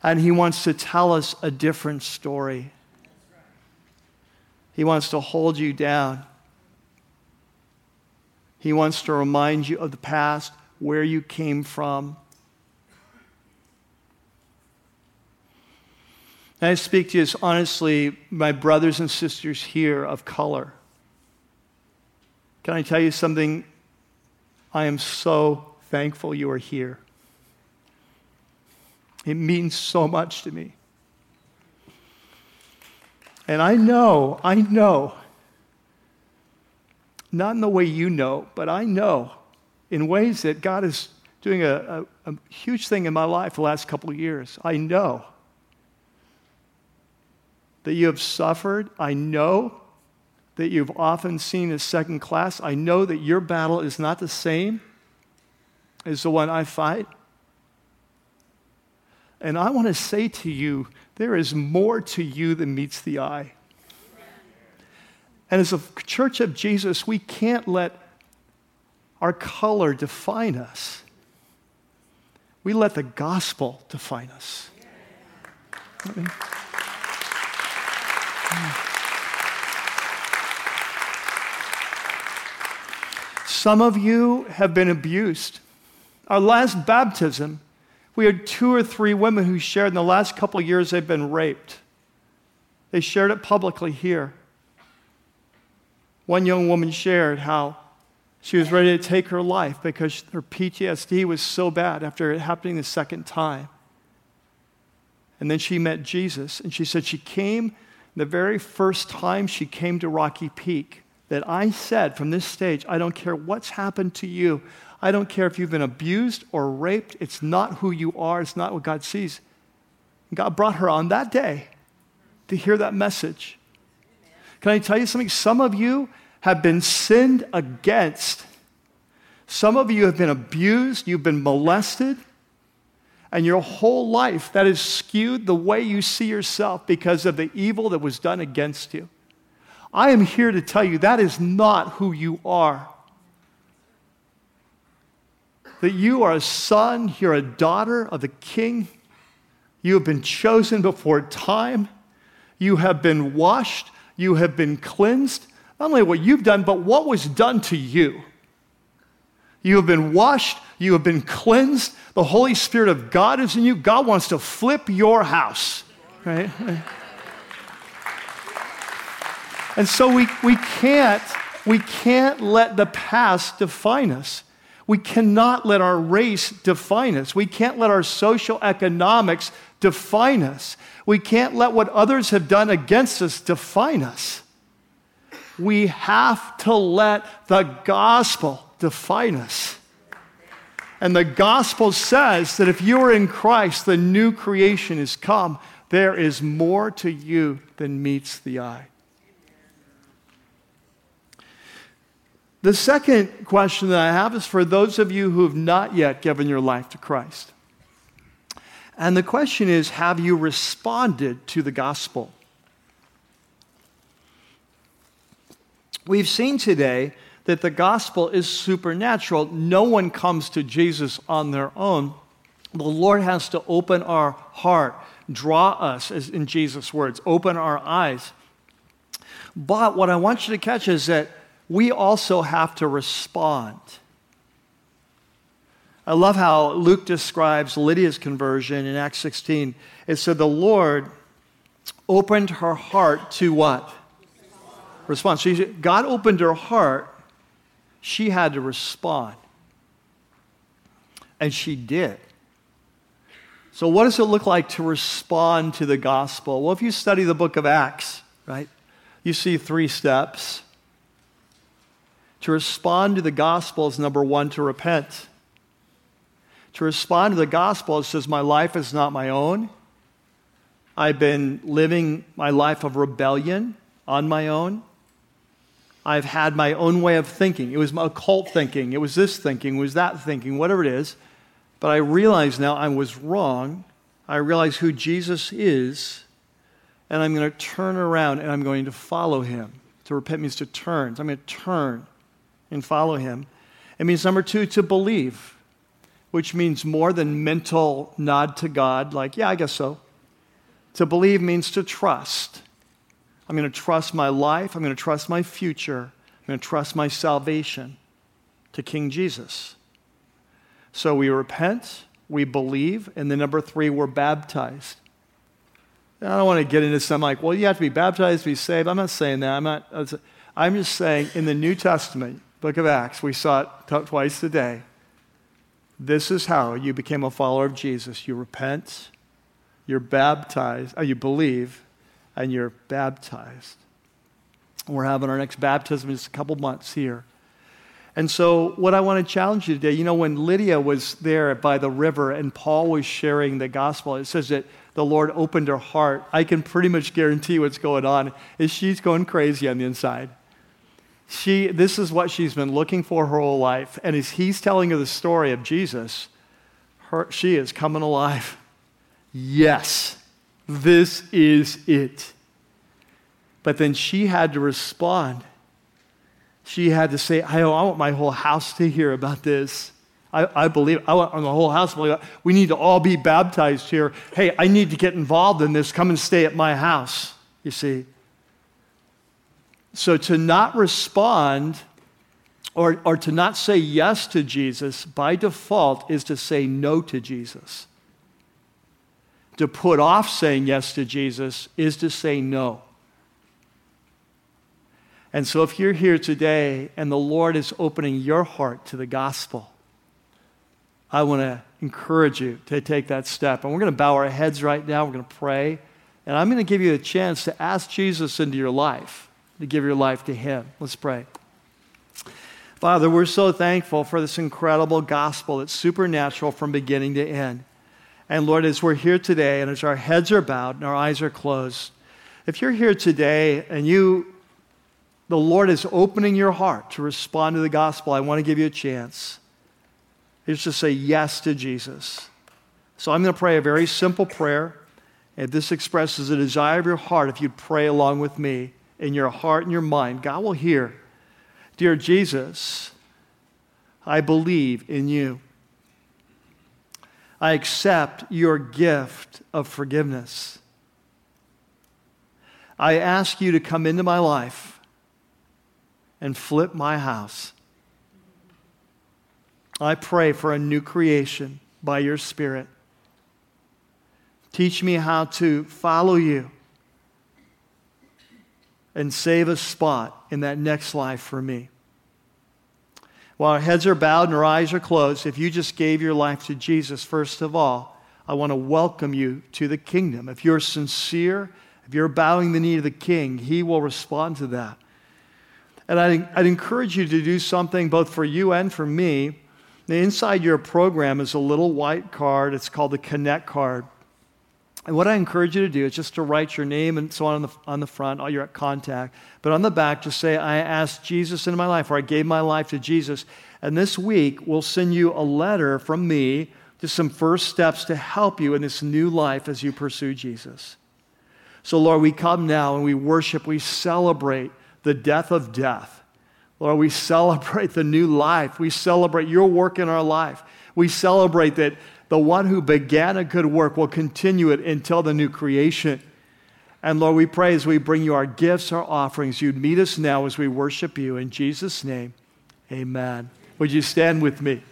and he wants to tell us a different story. He wants to hold you down. He wants to remind you of the past, where you came from. And I speak to you as honestly, my brothers and sisters here of color. Can I tell you something? I am so thankful you are here. It means so much to me. And I know, I know, not in the way you know, but I know in ways that God is doing a, a, a huge thing in my life the last couple of years. I know that you have suffered. I know that you've often seen as second class. I know that your battle is not the same as the one I fight. And I want to say to you, there is more to you than meets the eye. And as a church of Jesus, we can't let our color define us. We let the gospel define us. Some of you have been abused. Our last baptism, we had two or three women who shared in the last couple of years they've been raped. They shared it publicly here. One young woman shared how she was ready to take her life because her PTSD was so bad after it happening the second time. And then she met Jesus, and she said she came the very first time she came to Rocky Peak that I said from this stage, I don't care what's happened to you. I don't care if you've been abused or raped. It's not who you are, it's not what God sees. God brought her on that day to hear that message. Can I tell you something? Some of you have been sinned against. Some of you have been abused, you've been molested, and your whole life that has skewed the way you see yourself because of the evil that was done against you. I am here to tell you that is not who you are that you are a son, you're a daughter of the king. You have been chosen before time. You have been washed. You have been cleansed. Not only what you've done, but what was done to you. You have been washed. You have been cleansed. The Holy Spirit of God is in you. God wants to flip your house, right? And so we, we, can't, we can't let the past define us. We cannot let our race define us. We can't let our social economics define us. We can't let what others have done against us define us. We have to let the gospel define us. And the gospel says that if you are in Christ, the new creation is come. There is more to you than meets the eye. The second question that I have is for those of you who have not yet given your life to Christ. And the question is have you responded to the gospel? We've seen today that the gospel is supernatural. No one comes to Jesus on their own. The Lord has to open our heart, draw us, as in Jesus' words, open our eyes. But what I want you to catch is that we also have to respond. I love how Luke describes Lydia's conversion in Acts 16. It said, The Lord opened her heart to what? Respond. So God opened her heart. She had to respond. And she did. So, what does it look like to respond to the gospel? Well, if you study the book of Acts, right, you see three steps To respond to the gospel is number one, to repent. To respond to the gospel, it says, My life is not my own. I've been living my life of rebellion on my own. I've had my own way of thinking. It was occult thinking. It was this thinking, it was that thinking, whatever it is. But I realize now I was wrong. I realize who Jesus is. And I'm going to turn around and I'm going to follow him. To repent means to turn. So I'm going to turn and follow him. It means, number two, to believe, which means more than mental nod to God, like, yeah, I guess so. To believe means to trust. I'm going to trust my life. I'm going to trust my future. I'm going to trust my salvation to King Jesus. So we repent, we believe, and then number three, we're baptized. I don't want to get into some like, well, you have to be baptized to be saved. I'm not saying that. I'm not. I'm just saying in the New Testament, book of Acts, we saw it twice today. This is how you became a follower of Jesus. You repent, you're baptized, uh, you believe, and you're baptized. We're having our next baptism in just a couple months here. And so, what I want to challenge you today, you know, when Lydia was there by the river and Paul was sharing the gospel, it says that the Lord opened her heart. I can pretty much guarantee what's going on is she's going crazy on the inside. She, this is what she's been looking for her whole life. And as he's telling her the story of Jesus, her, she is coming alive. Yes, this is it. But then she had to respond. She had to say, I, I want my whole house to hear about this. I, I believe, I want the whole house believe, we need to all be baptized here. Hey, I need to get involved in this. Come and stay at my house, you see. So to not respond or, or to not say yes to Jesus by default is to say no to Jesus to put off saying yes to Jesus is to say no. And so, if you're here today and the Lord is opening your heart to the gospel, I want to encourage you to take that step. And we're going to bow our heads right now. We're going to pray. And I'm going to give you a chance to ask Jesus into your life, to give your life to Him. Let's pray. Father, we're so thankful for this incredible gospel that's supernatural from beginning to end. And Lord, as we're here today and as our heads are bowed and our eyes are closed, if you're here today and you, the Lord is opening your heart to respond to the gospel, I want to give you a chance. Is to say yes to Jesus. So I'm going to pray a very simple prayer. And this expresses a desire of your heart, if you'd pray along with me in your heart and your mind, God will hear. Dear Jesus, I believe in you. I accept your gift of forgiveness. I ask you to come into my life and flip my house. I pray for a new creation by your Spirit. Teach me how to follow you and save a spot in that next life for me. While our heads are bowed and our eyes are closed, if you just gave your life to Jesus, first of all, I want to welcome you to the kingdom. If you're sincere, if you're bowing the knee to the king, he will respond to that. And I'd, I'd encourage you to do something both for you and for me. Inside your program is a little white card. It's called the Connect card. And what I encourage you to do is just to write your name and so on on the, on the front, all your contact. But on the back, just say, I asked Jesus into my life, or I gave my life to Jesus. And this week, we'll send you a letter from me to some first steps to help you in this new life as you pursue Jesus. So, Lord, we come now and we worship, we celebrate the death of death. Lord, we celebrate the new life. We celebrate your work in our life. We celebrate that the one who began a good work will continue it until the new creation. And Lord, we pray as we bring you our gifts, our offerings, you'd meet us now as we worship you. In Jesus' name, amen. Would you stand with me?